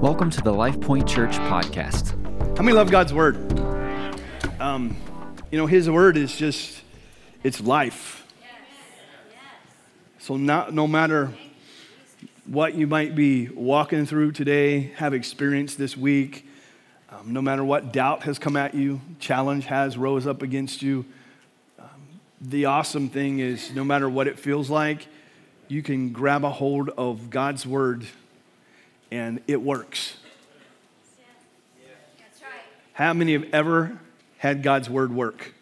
Welcome to the Life Point Church podcast. How many love God's word? Um, you know, His word is just, it's life. So, not, no matter what you might be walking through today, have experienced this week, um, no matter what doubt has come at you, challenge has rose up against you, um, the awesome thing is no matter what it feels like, you can grab a hold of God's word and it works. How many have ever had God's word work?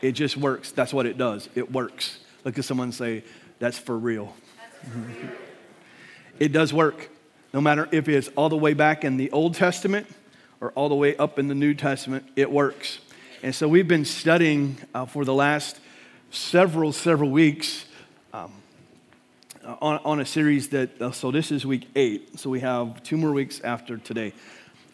It just works. That's what it does. It works. Look at someone say, That's for real. it does work. No matter if it's all the way back in the Old Testament or all the way up in the New Testament, it works. And so we've been studying uh, for the last several, several weeks um, on, on a series that, uh, so this is week eight. So we have two more weeks after today.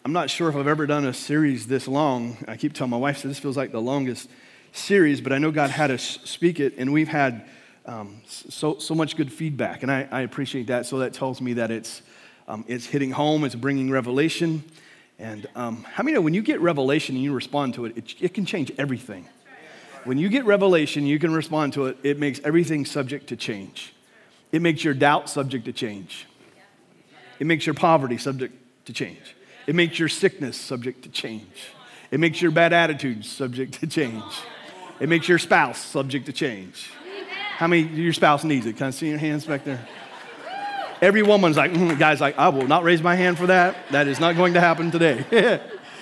I'm not sure if I've ever done a series this long. I keep telling my wife, that this feels like the longest series, but I know God had us speak it, and we've had um, so, so much good feedback, and I, I, appreciate that. So that tells me that it's, um, it's hitting home, it's bringing revelation. And um, how many know when you get revelation and you respond to it, it, it can change everything? When you get revelation, you can respond to it, it makes everything subject to change. It makes your doubt subject to change. It makes your poverty subject to change. It makes your sickness subject to change. It makes your bad attitudes subject to change. It makes your spouse subject to change. How many your spouse needs it? Can I see your hands back there? Every woman's like, mm, guy's like, I will not raise my hand for that. That is not going to happen today.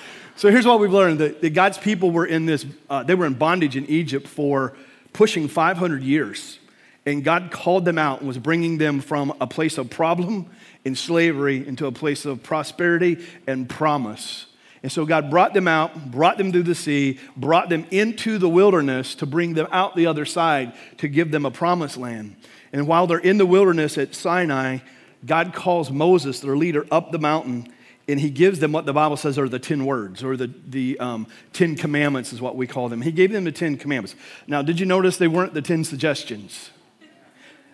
so here's what we've learned that, that God's people were in this, uh, they were in bondage in Egypt for pushing 500 years. And God called them out and was bringing them from a place of problem in slavery into a place of prosperity and promise. And so God brought them out, brought them through the sea, brought them into the wilderness to bring them out the other side to give them a promised land. And while they're in the wilderness at Sinai, God calls Moses, their leader, up the mountain, and he gives them what the Bible says are the 10 words, or the, the um, 10 commandments, is what we call them. He gave them the 10 commandments. Now, did you notice they weren't the 10 suggestions?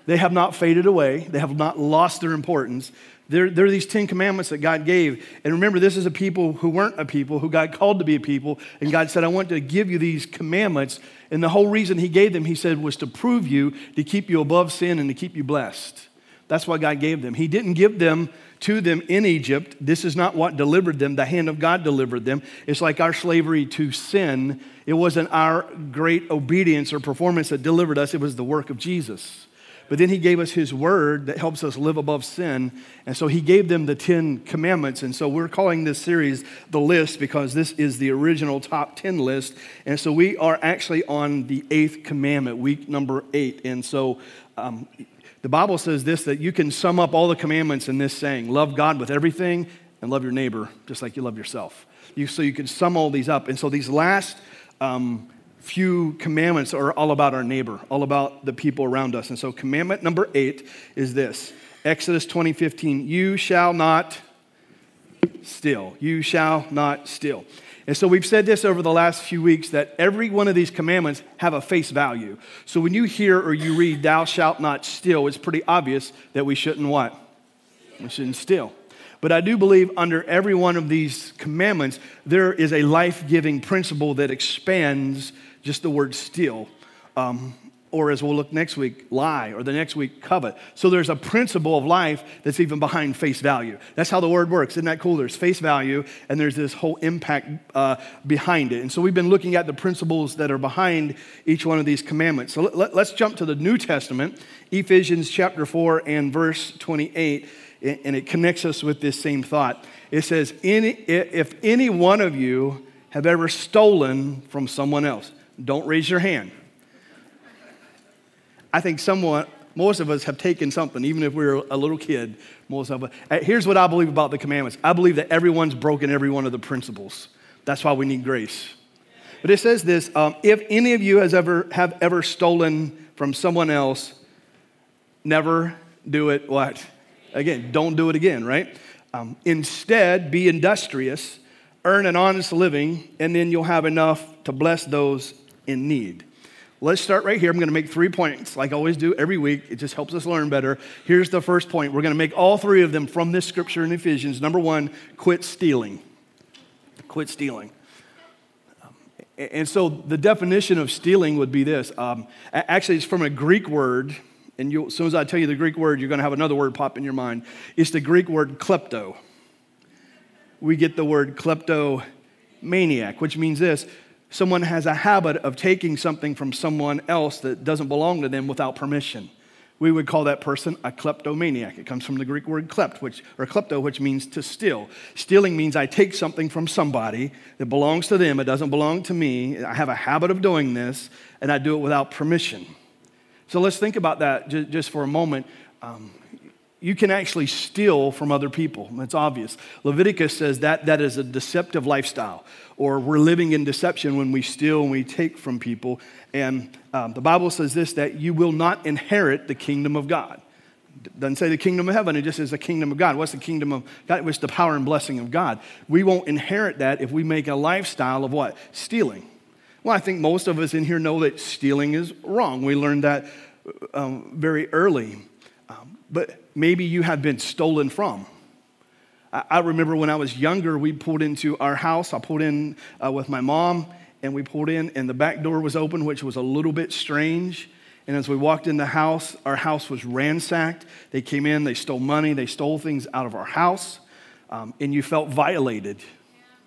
They have not faded away, they have not lost their importance. They're, they're these Ten Commandments that God gave. And remember, this is a people who weren't a people, who God called to be a people. And God said, I want to give you these commandments. And the whole reason He gave them, He said, was to prove you, to keep you above sin, and to keep you blessed. That's why God gave them. He didn't give them to them in Egypt. This is not what delivered them. The hand of God delivered them. It's like our slavery to sin. It wasn't our great obedience or performance that delivered us, it was the work of Jesus. But then he gave us his word that helps us live above sin. And so he gave them the 10 commandments. And so we're calling this series the list because this is the original top 10 list. And so we are actually on the eighth commandment, week number eight. And so um, the Bible says this that you can sum up all the commandments in this saying love God with everything and love your neighbor just like you love yourself. You, so you can sum all these up. And so these last um, few commandments are all about our neighbor, all about the people around us. And so, commandment number eight is this Exodus 20 15, you shall not steal. You shall not steal. And so we've said this over the last few weeks that every one of these commandments have a face value. So when you hear or you read, thou shalt not steal, it's pretty obvious that we shouldn't what? We shouldn't steal. But I do believe under every one of these commandments, there is a life giving principle that expands just the word steal. Um, or as we'll look next week, lie, or the next week, covet. So there's a principle of life that's even behind face value. That's how the word works. Isn't that cool? There's face value, and there's this whole impact uh, behind it. And so we've been looking at the principles that are behind each one of these commandments. So let, us jump to the New Testament, Ephesians chapter 4 and verse 28, and it connects us with this same thought. It says, If any one of you have ever stolen from someone else, don't raise your hand. I think someone, most of us have taken something, even if we are a little kid. Most of us. Uh, here's what I believe about the commandments I believe that everyone's broken every one of the principles. That's why we need grace. But it says this um, if any of you has ever, have ever stolen from someone else, never do it what? Again, don't do it again, right? Um, instead, be industrious, earn an honest living, and then you'll have enough to bless those in need. let's start right here. I'm going to make three points, like I always do every week. It just helps us learn better. Here's the first point. We're going to make all three of them from this scripture in Ephesians. Number one, quit stealing. Quit stealing. And so the definition of stealing would be this. Um, actually, it's from a Greek word, and as soon as I tell you the Greek word, you're going to have another word pop in your mind. It's the Greek word klepto. We get the word kleptomaniac, which means this someone has a habit of taking something from someone else that doesn't belong to them without permission we would call that person a kleptomaniac. It comes from the Greek word klept, which, or klepto, which means to steal. Stealing means I take something from somebody that belongs to them, it doesn't belong to me. I have a habit of doing this, and I do it without permission. So let's think about that just for a moment. Um, you can actually steal from other people. That's obvious. Leviticus says that that is a deceptive lifestyle, or we're living in deception when we steal and we take from people. And um, the Bible says this that you will not inherit the kingdom of God. It doesn't say the kingdom of heaven, it just says the kingdom of God. What's the kingdom of God? It's the power and blessing of God. We won't inherit that if we make a lifestyle of what? Stealing. Well, I think most of us in here know that stealing is wrong. We learned that um, very early. Um, but maybe you have been stolen from. I, remember when I was younger, we pulled into our house. I pulled in uh, with my mom, and we pulled in, and the back door was open, which was a little bit strange. And as we walked in the house, our house was ransacked. They came in, they stole money, they stole things out of our house, um, and you felt violated.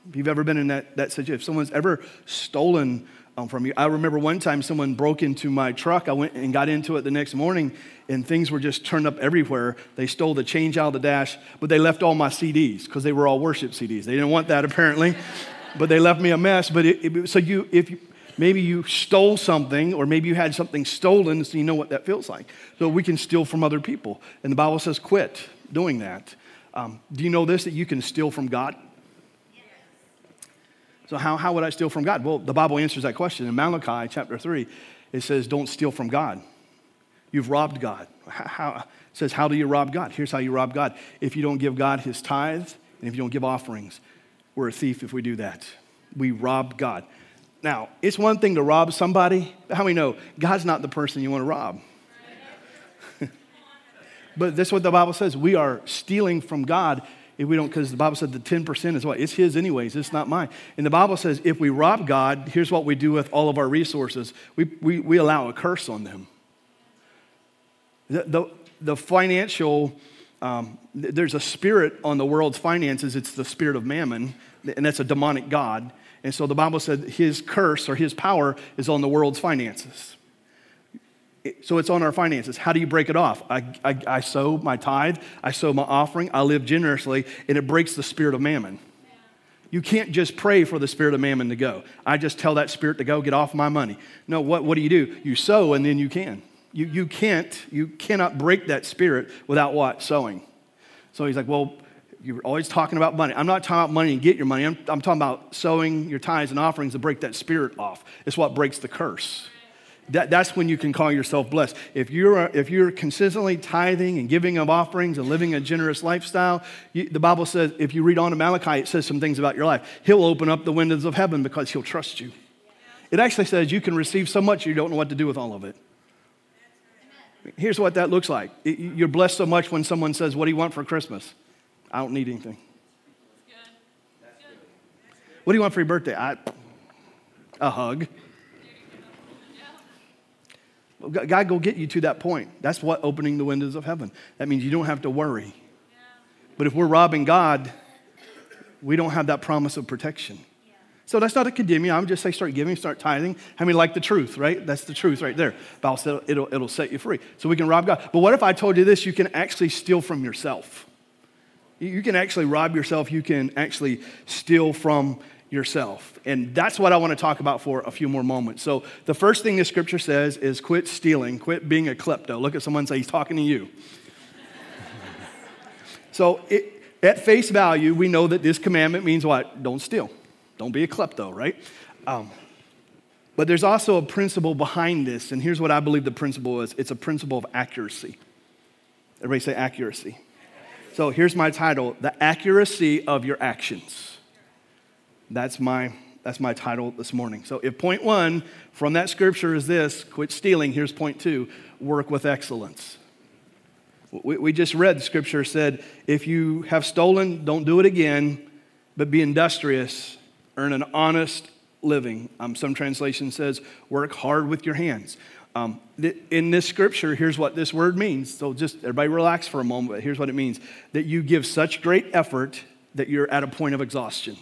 If you've ever been in that, that situation, if someone's ever stolen from you, I remember one time someone broke into my truck. I went and got into it the next morning, and things were just turned up everywhere. They stole the change out of the dash, but they left all my CDs because they were all worship CDs. They didn't want that apparently but they left me a mess. But it, it, so you, if you, maybe you stole something, or maybe you had something stolen, so you know what that feels like. So we can steal from other people, and the Bible says quit doing that. Um, do you know this that you can steal from God? So how, how would I steal from God? Well, the Bible answers that question in Malachi chapter three. It says, "Don't steal from God." You've robbed God. How, says, "How do you rob God?" Here's how you rob God: if you don't give God His tithes, and if you don't give offerings. We're a thief if we do that. We rob God. Now, it's one thing to rob somebody, how many know God's not the person you want to rob? but that's what the Bible says. We are stealing from God if we don't, because the Bible said the 10% is what? It's His anyways, it's not mine. And the Bible says if we rob God, here's what we do with all of our resources we, we, we allow a curse on them. The, the, the financial, um, there's a spirit on the world's finances, it's the spirit of mammon and that's a demonic God. And so the Bible said his curse or his power is on the world's finances. So it's on our finances. How do you break it off? I, I, I, sow my tithe, I sow my offering, I live generously, and it breaks the spirit of mammon. You can't just pray for the spirit of mammon to go. I just tell that spirit to go, get off my money. No, what, what do you do? You sow and then you can. You, you can't, you cannot break that spirit without what? Sowing. So he's like, well, you're always talking about money. I'm not talking about money and get your money. I'm, I'm talking about sowing your tithes and offerings to break that spirit off. It's what breaks the curse. That, that's when you can call yourself blessed. If you're, if you're consistently tithing and giving of offerings and living a generous lifestyle, you, the Bible says, if you read on to Malachi, it says some things about your life. He'll open up the windows of heaven because he'll trust you. It actually says you can receive so much you don't know what to do with all of it. Here's what that looks like. You're blessed so much when someone says, What do you want for Christmas? I don't need anything. What do you want for your birthday? I, a hug. God go get you to that point. That's what opening the windows of heaven. That means you don't have to worry. But if we're robbing God, we don't have that promise of protection. So that's not a condemn you. I'm just say start giving, start tithing. I mean, like the truth, right? That's the truth right there. Bible it'll, it'll set you free. So we can rob God. But what if I told you this? You can actually steal from yourself. You can actually rob yourself, you can actually steal from yourself. And that's what I want to talk about for a few more moments. So, the first thing the scripture says is quit stealing, quit being a klepto. Look at someone and say, He's talking to you. so, it, at face value, we know that this commandment means what? Don't steal. Don't be a klepto, right? Um, but there's also a principle behind this, and here's what I believe the principle is it's a principle of accuracy. Everybody say accuracy. So here's my title The Accuracy of Your Actions. That's my That's my title this morning. So if point one from that scripture is this quit stealing, here's point two work with excellence. We, we just read the scripture said, if you have stolen, don't do it again, but be industrious, earn an honest living. Um, some translation says, work hard with your hands. Um, in this scripture, here's what this word means. So just everybody relax for a moment, here's what it means that you give such great effort that you're at a point of exhaustion.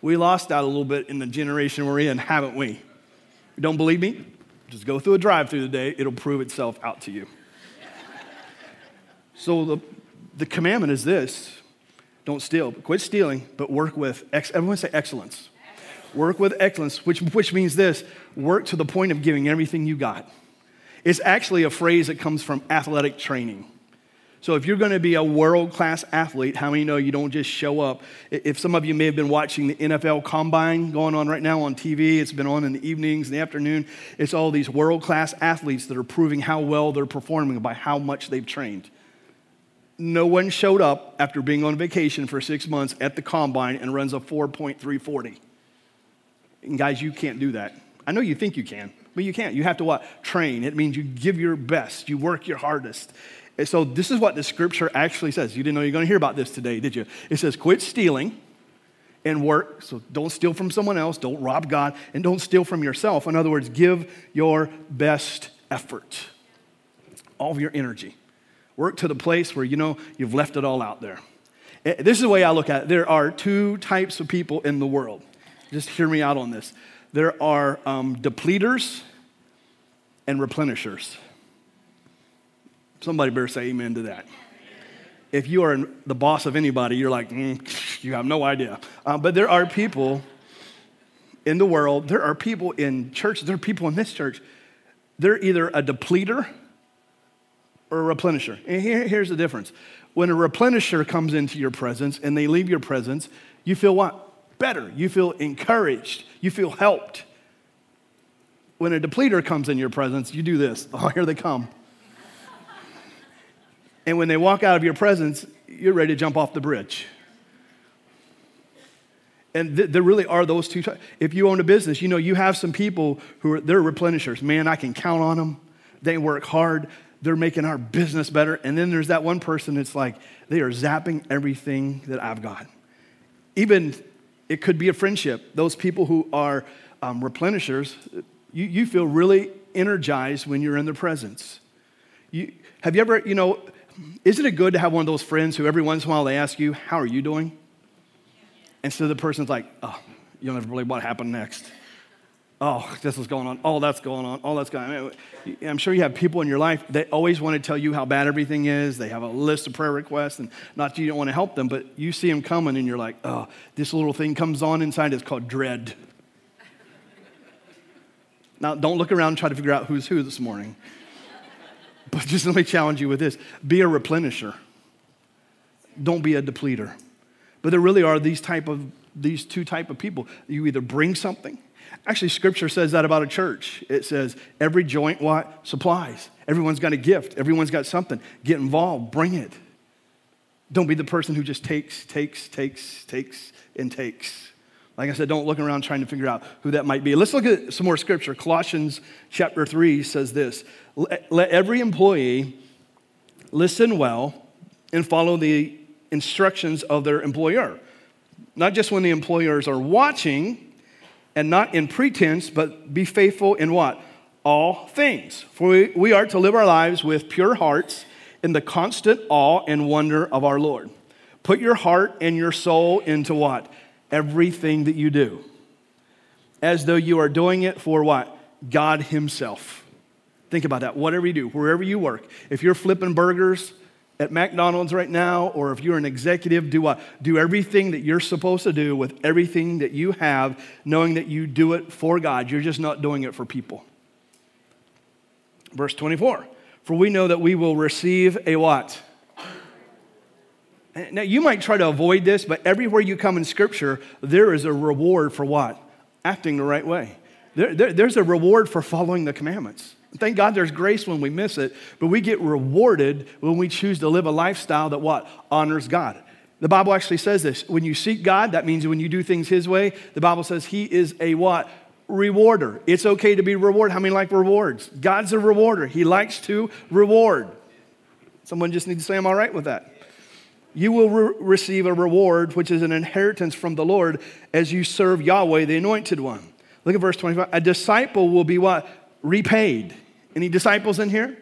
We lost out a little bit in the generation we're in, haven't we? You don't believe me? Just go through a drive through today, it'll prove itself out to you. so the, the commandment is this don't steal, but quit stealing, but work with, ex- everyone say excellence. Work with excellence, which, which means this work to the point of giving everything you got. It's actually a phrase that comes from athletic training. So if you're going to be a world class athlete, how many know you don't just show up? If some of you may have been watching the NFL Combine going on right now on TV, it's been on in the evenings, in the afternoon. It's all these world class athletes that are proving how well they're performing by how much they've trained. No one showed up after being on vacation for six months at the Combine and runs a 4.340. And guys, you can't do that. I know you think you can, but you can't. You have to what? Train. It means you give your best, you work your hardest. And so this is what the scripture actually says. You didn't know you're going to hear about this today, did you? It says, quit stealing and work. So don't steal from someone else, don't rob God, and don't steal from yourself. In other words, give your best effort, all of your energy. Work to the place where you know you've left it all out there. Eh, this is the way I look at it. There are two types of people in the world. Just hear me out on this. There are um, depleters and replenishers. Somebody better say amen to that. If you are the boss of anybody, you're like, mm, you have no idea. Uh, but there are people in the world, there are people in church, there are people in this church, they're either a depleter or a replenisher. And here, here's the difference. When a replenisher comes into your presence and they leave your presence, you feel what? Better. You feel encouraged. You feel helped. When a depleter comes in your presence, you do this. Oh, here they come. And when they walk out of your presence, you're ready to jump off the bridge. And th- there really are those two. Types. If you own a business, you know you have some people who are they're replenishers. Man, I can count on them. They work hard. They're making our business better. And then there's that one person that's like they are zapping everything that I've got. Even it could be a friendship. Those people who are um, replenishers, you, you feel really energized when you're in their presence. You, have you ever, you know, isn't it good to have one of those friends who every once in a while they ask you, How are you doing? And so the person's like, Oh, you don't ever believe what happened next. Oh, this is going on. Oh, that's going on. Oh, that's going on. I'm sure you have people in your life that always want to tell you how bad everything is. They have a list of prayer requests, and not that you don't want to help them, but you see them coming and you're like, oh, this little thing comes on inside. It's called dread. now, don't look around and try to figure out who's who this morning. But just let me challenge you with this be a replenisher, don't be a depleter. But there really are these type of these two type of people. You either bring something. Actually, scripture says that about a church. It says every joint what supplies. Everyone's got a gift. Everyone's got something. Get involved. Bring it. Don't be the person who just takes, takes, takes, takes, and takes. Like I said, don't look around trying to figure out who that might be. Let's look at some more scripture. Colossians chapter 3 says this Let every employee listen well and follow the instructions of their employer. Not just when the employers are watching and not in pretense, but be faithful in what? All things. For we, we are to live our lives with pure hearts in the constant awe and wonder of our Lord. Put your heart and your soul into what? everything that you do as though you are doing it for what? God Himself. Think about that. Whatever you do, wherever you work, if you're flipping burgers at McDonald's right now, or if you're an executive, do what? Do everything that you're supposed to do with everything that you have, knowing that you do it for God. You're just not doing it for people. Verse 24. For we know that we will receive a what? Now, you might try to avoid this, but everywhere you come in Scripture, there is a reward for what? Acting the right way. There, there, there's a reward for following the commandments. Thank God there's grace when we miss it, but we get rewarded when we choose to live a lifestyle that what? Honors God. The Bible actually says this. When you seek God, that means when you do things His way, the Bible says He is a what? Rewarder. It's okay to be rewarded. How many like rewards? God's a rewarder. He likes to reward. Someone just needs to say, I'm all right with that. You will re- receive a reward, which is an inheritance from the Lord, as you serve Yahweh, the anointed one. Look at verse 25. A disciple will be what? Repaid. Any disciples in here?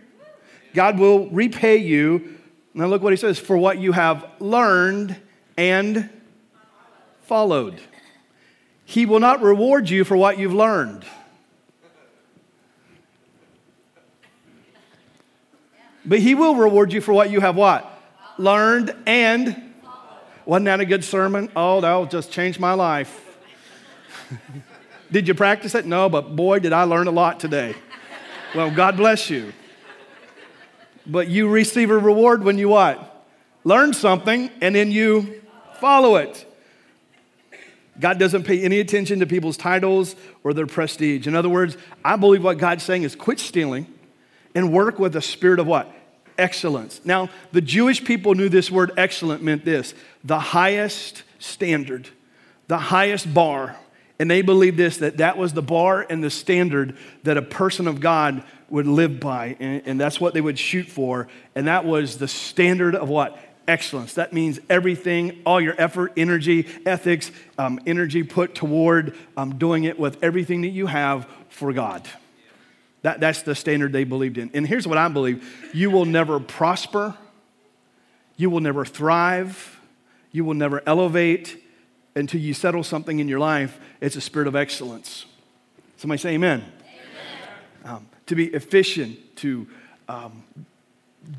God will repay you now, look what he says for what you have learned and followed. He will not reward you for what you've learned. But he will reward you for what you have what? Learned and wasn't that a good sermon? Oh, that will just change my life. did you practice it? No, but boy, did I learn a lot today. Well, God bless you. But you receive a reward when you what? Learn something and then you follow it. God doesn't pay any attention to people's titles or their prestige. In other words, I believe what God's saying is quit stealing and work with a spirit of what? Excellence. Now, the Jewish people knew this word excellent meant this the highest standard, the highest bar. And they believed this that that was the bar and the standard that a person of God would live by, and, and that's what they would shoot for. And that was the standard of what? Excellence. That means everything, all your effort, energy, ethics, um, energy put toward um, doing it with everything that you have for God. That, that's the standard they believed in. And here's what I believe you will never prosper, you will never thrive, you will never elevate until you settle something in your life. It's a spirit of excellence. Somebody say amen. amen. Um, to be efficient, to um,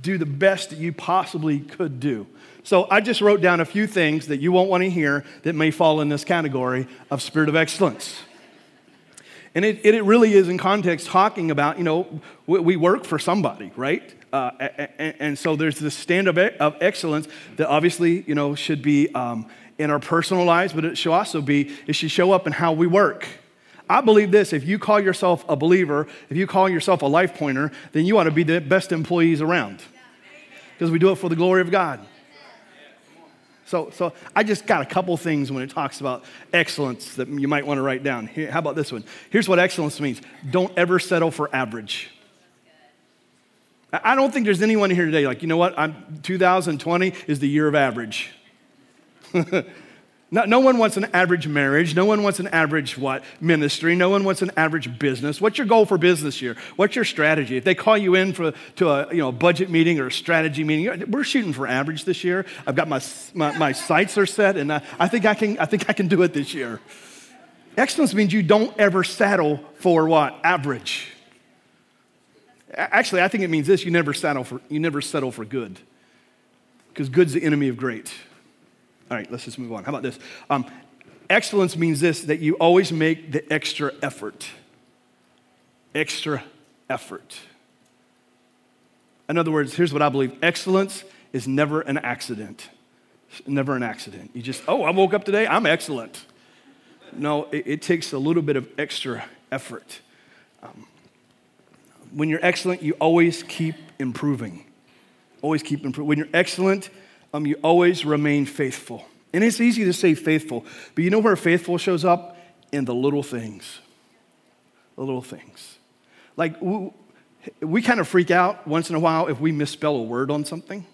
do the best that you possibly could do. So I just wrote down a few things that you won't want to hear that may fall in this category of spirit of excellence. And it, it really is in context talking about, you know, we, work for somebody, right? Uh, and, and, so there's this stand of, of excellence that obviously, you know, should be um, in our personal lives, but it should also be, it should show up in how we work. I believe this if you call yourself a believer, if you call yourself a life pointer, then you ought to be the best employees around. Because we do it for the glory of God. So, so I just got a couple things when it talks about excellence that you might want to write down. Here, how about this one? Here's what excellence means don't ever settle for average. I don't think there's anyone here today like, you know what? I'm, 2020 is the year of average. No, no, one wants an average marriage. No one wants an average what ministry. No one wants an average business. What's your goal for business year? What's your strategy? If they call you in for to a you know budget meeting or a strategy meeting, we're shooting for average this year. I've got my my, my sights are set, and I, I think I can I think I can do it this year. Excellence means you don't ever settle for what average. Actually, I think it means this: you never settle for you never settle for good, because good's the enemy of great. All right, let's just move on. How about this? Um, excellence means this that you always make the extra effort. Extra effort. In other words, here's what I believe excellence is never an accident. Never an accident. You just, oh, I woke up today, I'm excellent. No, it, it takes a little bit of extra effort. Um, when you're excellent, you always keep improving. Always keep improving. When you're excellent, um, you always remain faithful. And it's easy to say faithful, but you know where faithful shows up? In the little things. The little things. Like, we, kind of freak out once in a while if we misspell a word on something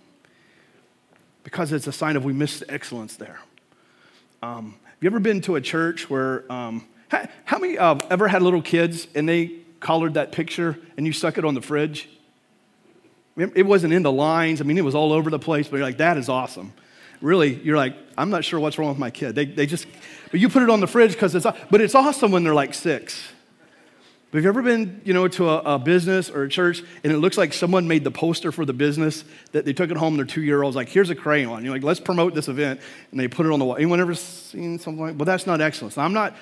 because it's a sign of we missed the excellence there. Um, have you ever been to a church where, um, how, many uh, ever had little kids and they colored that picture and you stuck it on the fridge? It wasn't in the lines. I mean, it was all over the place, but you're like, that is awesome. Really, you're like, I'm not sure what's wrong with my kid. They, they just, but you put it on the fridge because it's, but it's awesome when they're like six. But have you ever been, you know, to a, a, business or a church and it looks like someone made the poster for the business that they took it home, their two-year-old's like, here's a crayon. You're like, let's promote this event. And they put it on the wall. Anyone ever seen something like, well, that's not excellence. Now, I'm not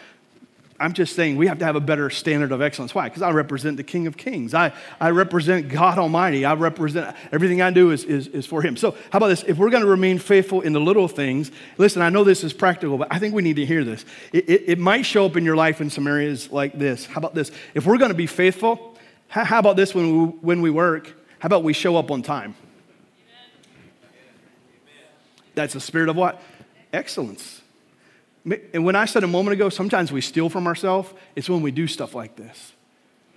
I'm just saying we have to have a better standard of excellence. Why? Because I represent the King of Kings. I, I represent God Almighty. I represent everything I do is, is, is for Him. So, how about this? If we're going to remain faithful in the little things, listen, I know this is practical, but I think we need to hear this. It, it, it might show up in your life in some areas like this. How about this? If we're going to be faithful, how, how about this when we, when we work? How about we show up on time? That's the spirit of what? Excellence. And when I said a moment ago, sometimes we steal from ourselves, it's when we do stuff like this.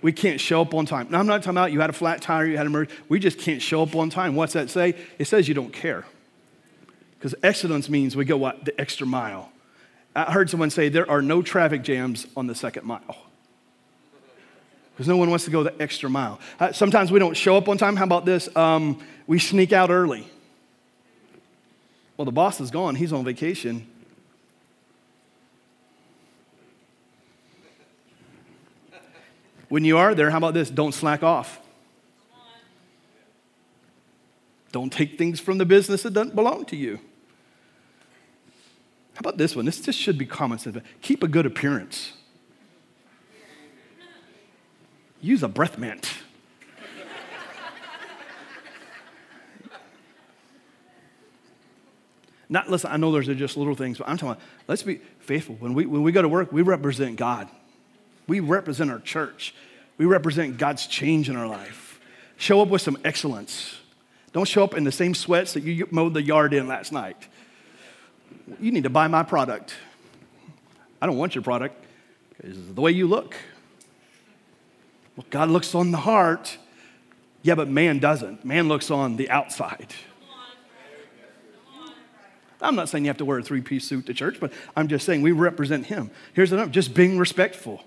We can't show up on time. Now, I'm not talking about you had a flat tire, you had a merge. We just can't show up on time. What's that say? It says you don't care. Because excellence means we go what? The extra mile. I heard someone say there are no traffic jams on the second mile. Because no one wants to go the extra mile. Uh, sometimes we don't show up on time. How about this? Um, we sneak out early. Well, the boss is gone, he's on vacation. When you are there, how about this? Don't slack off. Don't take things from the business that doesn't belong to you. How about this one? This just should be common sense. Keep a good appearance. Use a breath mint. Not listen, I know those are just little things, but I'm talking about let's be faithful. When we when we go to work, we represent God. We represent our church. We represent God's change in our life. Show up with some excellence. Don't show up in the same sweats that you mowed the yard in last night. You need to buy my product. I don't want your product because the way you look. Well, God looks on the heart. Yeah, but man doesn't. Man looks on the outside. I'm not saying you have to wear a three piece suit to church, but I'm just saying we represent Him. Here's another just being respectful.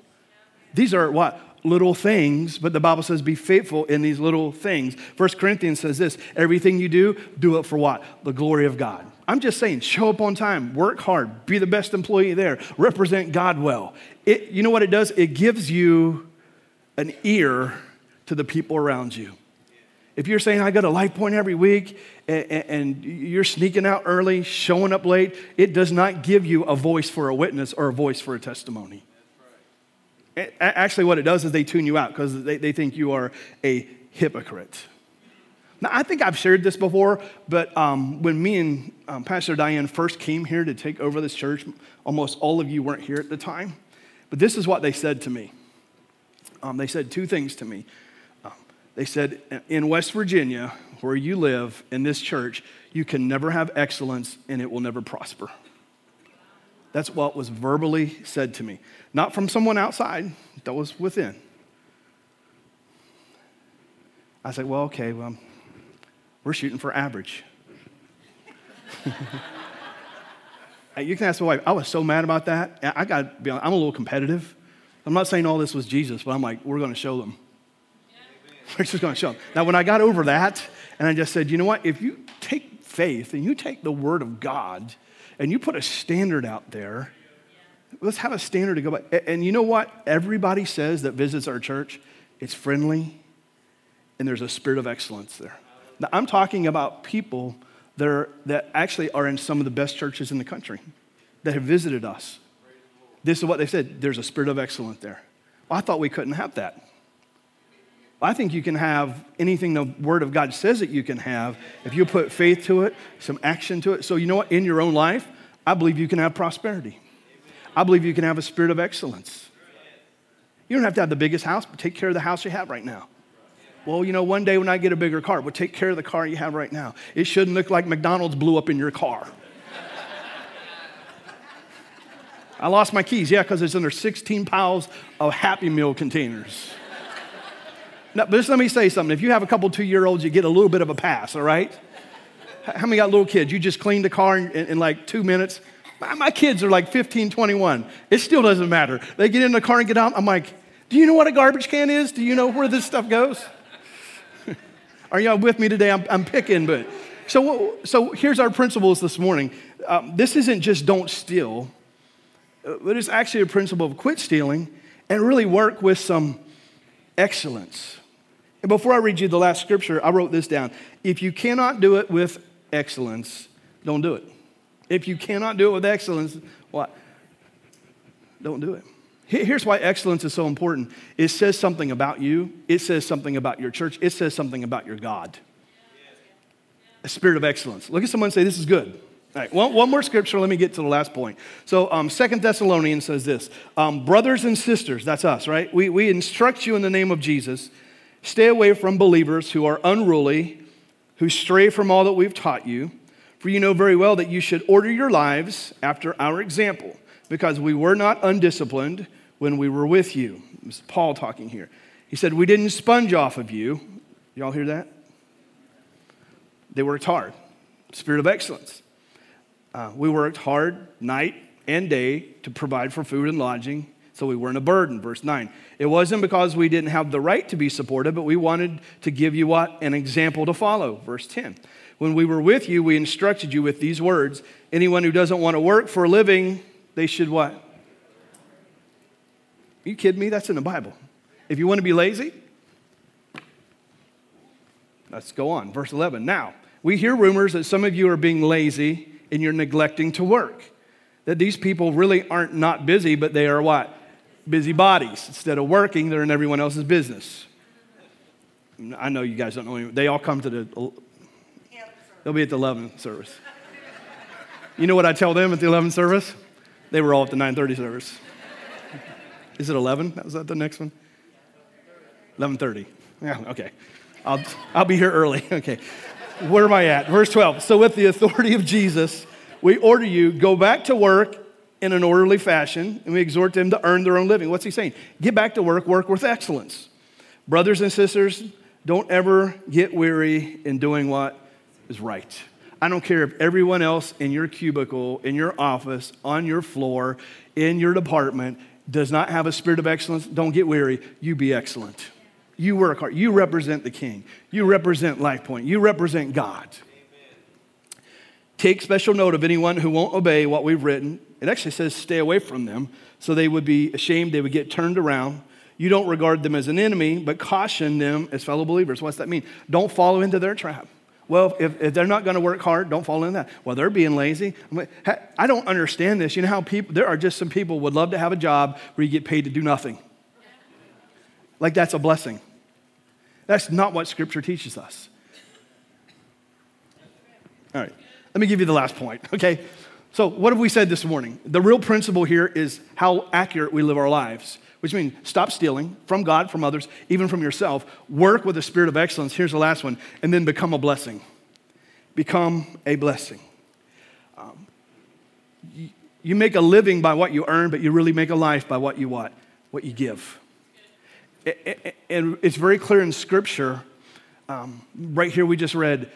These are what? Little things, but the Bible says be faithful in these little things. First Corinthians says this everything you do, do it for what? The glory of God. I'm just saying, show up on time, work hard, be the best employee there, represent God well. It, you know what it does? It gives you an ear to the people around you. If you're saying, I go to Life Point every week and, and, you're sneaking out early, showing up late, it does not give you a voice for a witness or a voice for a testimony. Actually, what it does is they tune you out because they, they think you are a hypocrite. Now, I think I've shared this before, but um, when me and um, Pastor Diane first came here to take over this church, almost all of you weren't here at the time. But this is what they said to me. Um, they said two things to me. Um, they said, in West Virginia, where you live, in this church, you can never have excellence and it will never prosper. That's what was verbally said to me. Not from someone outside, that was within. I said, well, okay, well, we're shooting for average. you can ask my wife, I was so mad about that. I got to be honest, I'm a little competitive. I'm not saying all this was Jesus, but I'm like, we're going to show them. We're just going to show them. Now, when I got over that, and I just said, you know what? If you take faith and you take the word of God and you put a standard out there, let's have a standard to go by. And you know what? Everybody says that visits our church, it's friendly and there's a spirit of excellence there. Now, I'm talking about people that, are, that actually are in some of the best churches in the country that have visited us. This is what they said there's a spirit of excellence there. Well, I thought we couldn't have that. I think you can have anything the Word of God says that you can have if you put faith to it, some action to it. So, you know what? In your own life, I believe you can have prosperity. I believe you can have a spirit of excellence. You don't have to have the biggest house, but take care of the house you have right now. Well, you know, one day when I get a bigger car, well, take care of the car you have right now. It shouldn't look like McDonald's blew up in your car. I lost my keys. Yeah, because it's under 16 piles of Happy Meal containers. Now, but just let me say something. If you have a couple two year olds, you get a little bit of a pass, all right? How many got little kids? You just clean the car in, in, in like two minutes? My, my kids are like 15, 21. It still doesn't matter. They get in the car and get out. I'm like, do you know what a garbage can is? Do you know where this stuff goes? are y'all with me today? I'm, I'm picking, but. So, so here's our principles this morning. Um, this isn't just don't steal but it's actually a principle of quit stealing and really work with some excellence. And before I read you the last scripture, I wrote this down. If you cannot do it with excellence, don't do it. If you cannot do it with excellence, what? Don't do it. Here's why excellence is so important. It says something about you. It says something about your church. It says something about your God. A spirit of excellence. Look at someone and say, This is good. All right, one, one more scripture, let me get to the last point. So, um, Second Thessalonians says this um, Brothers and sisters, that's us, right? We, we instruct you in the name of Jesus stay away from believers who are unruly, who stray from all that we've taught you. For you know very well that you should order your lives after our example, because we were not undisciplined when we were with you. This is Paul talking here. He said, We didn't sponge off of you. Y'all hear that? They worked hard. Spirit of excellence. Uh, we worked hard night and day to provide for food and lodging so we weren't a burden. Verse 9. It wasn't because we didn't have the right to be supported, but we wanted to give you what? An example to follow. Verse 10. When we were with you, we instructed you with these words anyone who doesn't want to work for a living, they should what? Are you kidding me? That's in the Bible. If you want to be lazy, let's go on. Verse 11. Now, we hear rumors that some of you are being lazy and you're neglecting to work. That these people really aren't not busy, but they are what? Busy bodies. Instead of working, they're in everyone else's business. I know you guys don't know. They all come to the uh, They'll be at the 11 service. You know what I tell them at the 11 service? They were all at the 9:30 service. Is it 11? Was that the next one? 11:30. Yeah, okay. I'll, I'll be here early. Okay. Where am I at? Verse 12. So with the authority of Jesus, we order you go back to work in an orderly fashion, and we exhort them to earn their own living. What's he saying? Get back to work, work with excellence. Brothers and sisters, don't ever get weary in doing what is right. I don't care if everyone else in your cubicle, in your office, on your floor, in your department does not have a spirit of excellence. Don't get weary. You be excellent. You work hard. You represent the king. You represent Life Point. You represent God. Amen. Take special note of anyone who won't obey what we've written. It actually says stay away from them so they would be ashamed, they would get turned around. You don't regard them as an enemy, but caution them as fellow believers. What's that mean? Don't follow into their trap. Well, if, if they're not going to work hard, don't fall in that. Well, they're being lazy. I don't understand this. You know how people, there are just some people would love to have a job where you get paid to do nothing. Like that's a blessing. That's not what Scripture teaches us. All right, let me give you the last point, okay? So, what have we said this morning? The real principle here is how accurate we live our lives which means stop stealing from God, from others, even from yourself. Work with a spirit of excellence. Here's the last one, and then become a blessing. Become a blessing. Um, you, make a living by what you earn, but you really make a life by what you what? What you give. And it's very clear in Scripture. Um, right here, we just read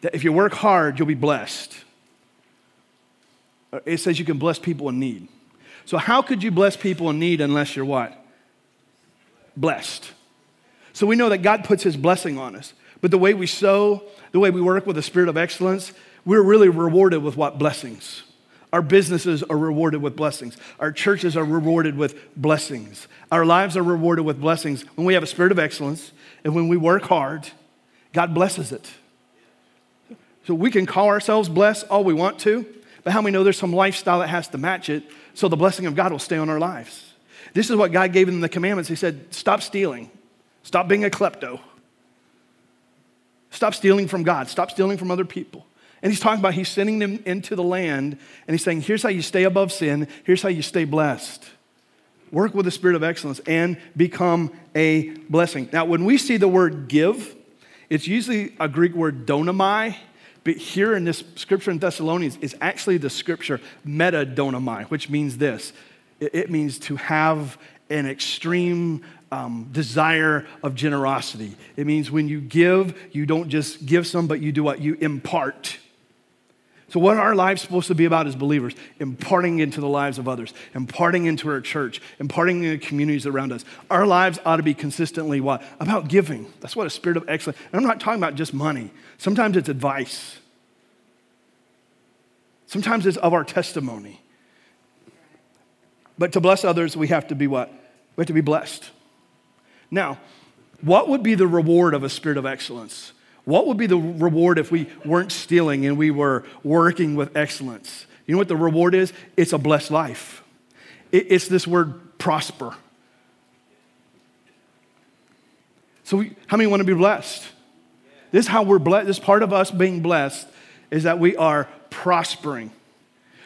that if you work hard, you'll be blessed. It says you can bless people in need. So, how could you bless people in need unless you're what? Blessed. So, we know that God puts his blessing on us. But the way we sow, the way we work with the spirit of excellence, we're really rewarded with what? Blessings. Our businesses are rewarded with blessings. Our churches are rewarded with blessings. Our lives are rewarded with blessings when we have a spirit of excellence and when we work hard, God blesses it. So we can call ourselves blessed all we want to, but how many know there's some lifestyle that has to match it so the blessing of God will stay on our lives? This is what God gave them the commandments. He said, Stop stealing, stop being a klepto, stop stealing from God, stop stealing from other people. And he's talking about he's sending them into the land, and he's saying, Here's how you stay above sin, here's how you stay blessed. Work with the spirit of excellence and become a blessing. Now, when we see the word give, it's usually a Greek word donamai, but here in this scripture in Thessalonians is actually the scripture metadonomai, which means this it means to have an extreme um, desire of generosity. It means when you give, you don't just give some, but you do what? You impart. So, what are our lives supposed to be about as believers? Imparting into the lives of others, imparting into our church, imparting into the communities around us. Our lives ought to be consistently what? About giving. That's what a spirit of excellence. And I'm not talking about just money. Sometimes it's advice. Sometimes it's of our testimony. But to bless others, we have to be what? We have to be blessed. Now, what would be the reward of a spirit of excellence? What would be the reward if we weren't stealing and we were working with excellence? You know what the reward is? It's a blessed life. It's this word prosper. So, we, how many want to be blessed? This is how we're blessed. This part of us being blessed is that we are prospering.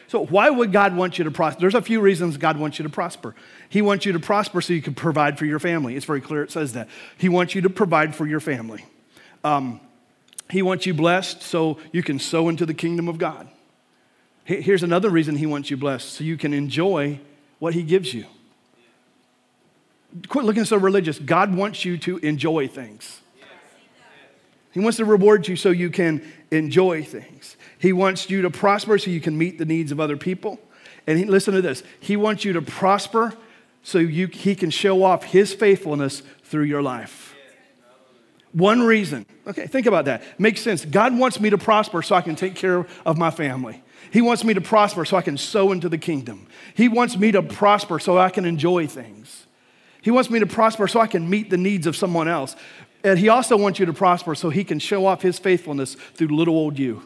So, why would God want you to prosper? There's a few reasons God wants you to prosper. He wants you to prosper so you can provide for your family. It's very clear, it says that. He wants you to provide for your family. Um, He wants you blessed so you can sow into the kingdom of God. Here's another reason He wants you blessed so you can enjoy what He gives you. Quit looking so religious. God wants you to enjoy things. He wants to reward you so you can enjoy things. He wants you to prosper so you can meet the needs of other people. And he, listen to this He wants you to prosper so you, He can show off His faithfulness through your life. One reason. Okay, think about that. Makes sense. God wants me to prosper so I can take care of my family. He wants me to prosper so I can sow into the kingdom. He wants me to prosper so I can enjoy things. He wants me to prosper so I can meet the needs of someone else. And He also wants you to prosper so He can show off His faithfulness through little old you.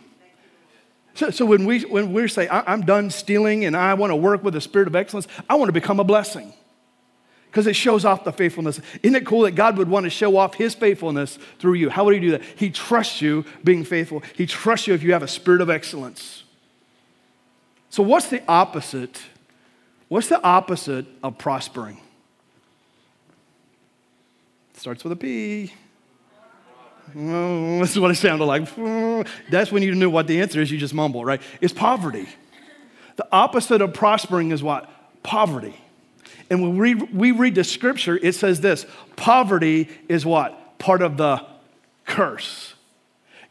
So, so when, we, when we say, I'm done stealing and I want to work with a spirit of excellence, I want to become a blessing because it shows off the faithfulness. Isn't it cool that God would want to show off his faithfulness through you? How would he do that? He trusts you being faithful, he trusts you if you have a spirit of excellence. So, what's the opposite? What's the opposite of prospering? It starts with a P. Oh, this is what it sounded like. That's when you knew what the answer is, you just mumble, right? It's poverty. The opposite of prospering is what? Poverty. And when we, we read the scripture, it says this poverty is what? Part of the curse.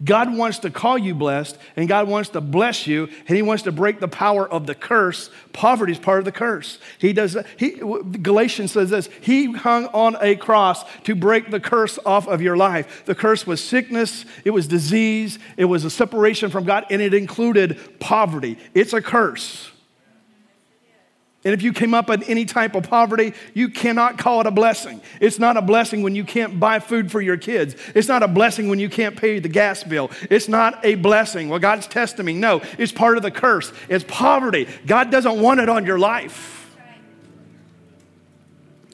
God wants to call you blessed, and God wants to bless you, and He wants to break the power of the curse. Poverty is part of the curse. He does. He, Galatians says this: He hung on a cross to break the curse off of your life. The curse was sickness, it was disease, it was a separation from God, and it included poverty. It's a curse. And if you came up in any type of poverty, you cannot call it a blessing. It's not a blessing when you can't buy food for your kids. It's not a blessing when you can't pay the gas bill. It's not a blessing. Well, God's testing me. No, it's part of the curse. It's poverty. God doesn't want it on your life.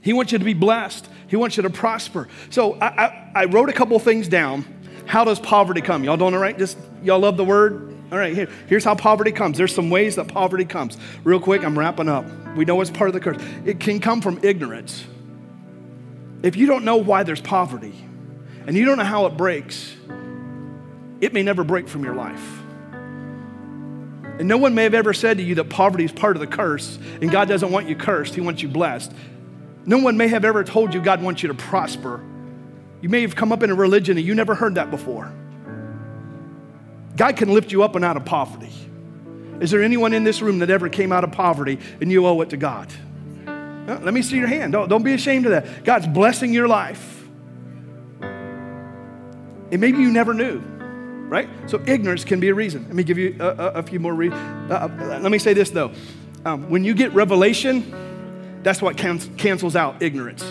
He wants you to be blessed. He wants you to prosper. So I, I, I wrote a couple things down. How does poverty come? Y'all don't know, right? Just y'all love the word. All right, here, here's how poverty comes. There's some ways that poverty comes. Real quick, I'm wrapping up. We know it's part of the curse. It can come from ignorance. If you don't know why there's poverty and you don't know how it breaks, it may never break from your life. And no one may have ever said to you that poverty is part of the curse and God doesn't want you cursed, He wants you blessed. No one may have ever told you God wants you to prosper. You may have come up in a religion and you never heard that before. God can lift you up and out of poverty. Is there anyone in this room that ever came out of poverty and you owe it to God? let me see your hand. Don't, don't be ashamed of that. God's blessing your life. And maybe you never knew, right? So ignorance can be a reason. Let me give you a, a, a few more reasons. Uh, uh, let me say this though. Um, when you get revelation, that's what can- cancels out ignorance.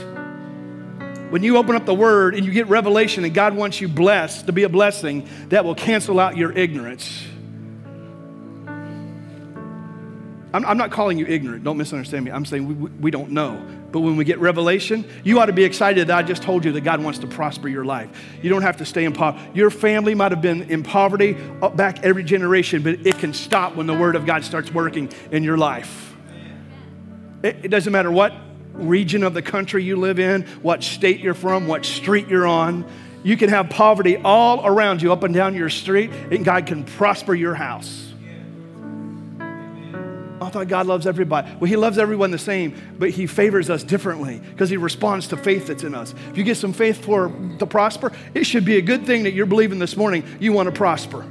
When you open up the word and you get revelation and God wants you blessed to be a blessing, that will cancel out your ignorance. I'm, I'm not calling you ignorant. Don't misunderstand me. I'm saying we, we don't know. But when we get revelation, you ought to be excited that I just told you that God wants to prosper your life. You don't have to stay in poverty. Your family might have been in poverty back every generation, but it can stop when the word of God starts working in your life. It, it doesn't matter what region of the country you live in, what state you're from, what street you're on. You can have poverty all around you, up and down your street, and God can prosper your house. I thought God loves everybody. Well, He loves everyone the same, but He favors us differently because He responds to faith that's in us. If you get some faith for to prosper, it should be a good thing that you're believing this morning you want to prosper.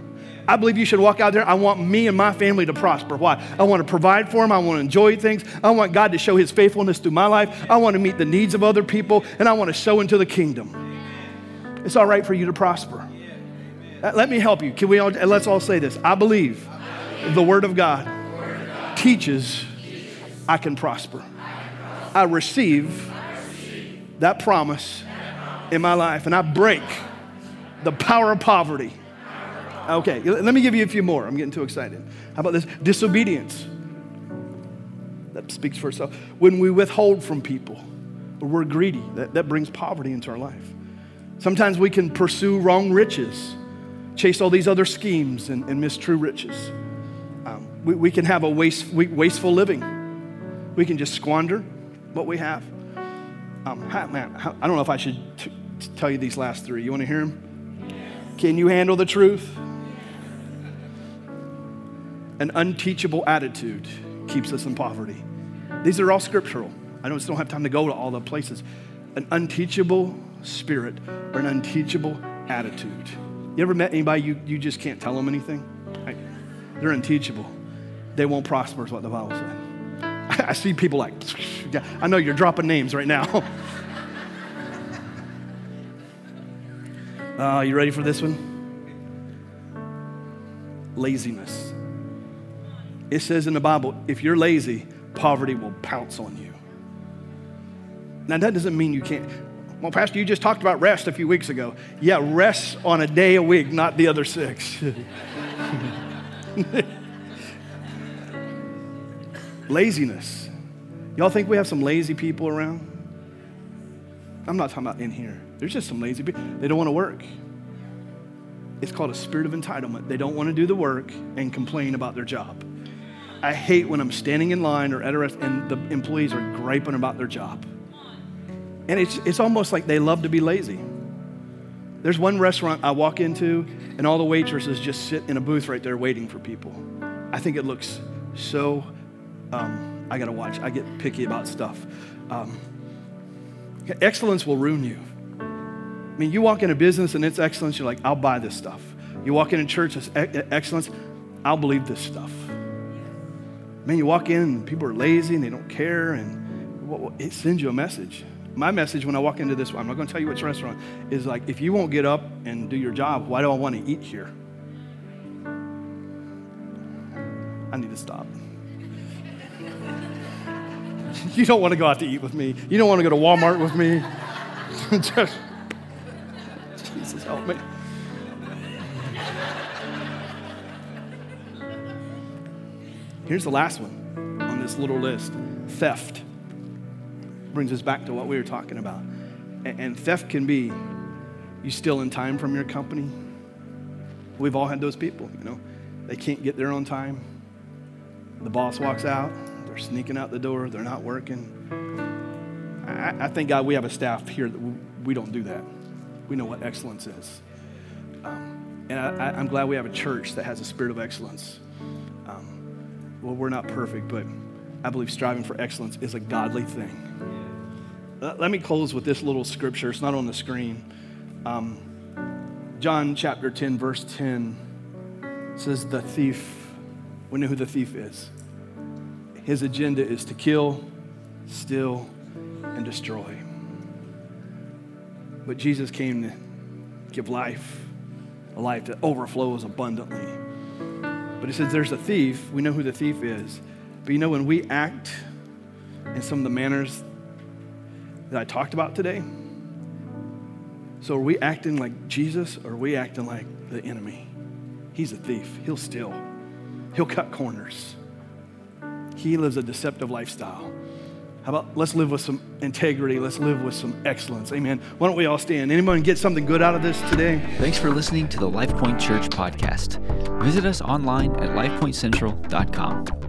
I believe you should walk out there. I want me and my family to prosper. Why? I want to provide for them. I want to enjoy things. I want God to show His faithfulness through my life. I want to meet the needs of other people, and I want to sow into the kingdom. It's all right for you to prosper. Uh, let me help you. Can we all? Let's all say this. I believe the Word of God teaches I can prosper. I receive that promise in my life, and I break the power of poverty Okay, let me give you a few more. I'm getting too excited. How about this? Disobedience. That speaks for itself. When we withhold from people or we're greedy, that, that brings poverty into our life. Sometimes we can pursue wrong riches, chase all these other schemes and, and miss true riches. Um, we, we can have a waste, wasteful living. We can just squander what we have. Um, man, I don't know if I should t- tell you these last three. You want to hear them? Can you handle the truth? An unteachable attitude keeps us in poverty. These are all scriptural. I just don't have time to go to all the places. An unteachable spirit or an unteachable attitude. You ever met anybody you, you just can't tell them anything? They're unteachable. They won't prosper, is what the Bible said. I see people like, I know you're dropping names right now. uh, you ready for this one? Laziness. It says in the Bible, if you're lazy, poverty will pounce on you. Now, that doesn't mean you can't. Well, Pastor, you just talked about rest a few weeks ago. Yeah, rest on a day a week, not the other six. Laziness. Y'all think we have some lazy people around? I'm not talking about in here. There's just some lazy people. They don't want to work. It's called a spirit of entitlement. They don't want to do the work and complain about their job. I hate when I'm standing in line or at a rest and the employees are griping about their job. And it's, it's almost like they love to be lazy. There's one restaurant I walk into, and all the waitresses just sit in a booth right there waiting for people. I think it looks so, um, I gotta watch. I get picky about stuff. Um, excellence will ruin you. I mean, you walk in a business and it's excellence, you're like, I'll buy this stuff. You walk in a church, it's excellence, I'll believe this stuff. Man, you walk in and people are lazy and they don't care, and it sends you a message my message when I walk into this, I'm not going to tell you which restaurant, is like, if you won't get up and do your job, why do I want to eat here? I need to stop. you don't want to go out to eat with me. You don't want to go to Walmart with me. Just, Jesus, help me. Here's the last one on this little list theft brings us back to what we were talking about. And, theft can be you stealing time from your company. We've all had those people, you know. They can't get there on time. The boss walks out, they're sneaking out the door, they're not working. I, I thank God we have a staff here that we don't do that. We know what excellence is. Um, and I, am glad we have a church that has a spirit of excellence. Well, we're not perfect, but I believe striving for excellence is a godly thing. Uh, let me close with this little scripture. It's not on the screen. Um, John chapter 10, verse 10 says, The thief, we know who the thief is. His agenda is to kill, steal, and destroy. But Jesus came to give life, a life that overflows abundantly. But he says, There's a thief. We know who the thief is. But you know, when we act in some of the manners that I talked about today? So are we acting like Jesus or are we acting like the enemy? He's a thief. He'll steal. He'll cut corners. He lives a deceptive lifestyle. How about let's live with some integrity? Let's live with some excellence. Amen. Why don't we all stand? Anyone get something good out of this today? Thanks for listening to the LifePoint Church podcast. Visit us online at lifepointcentral.com.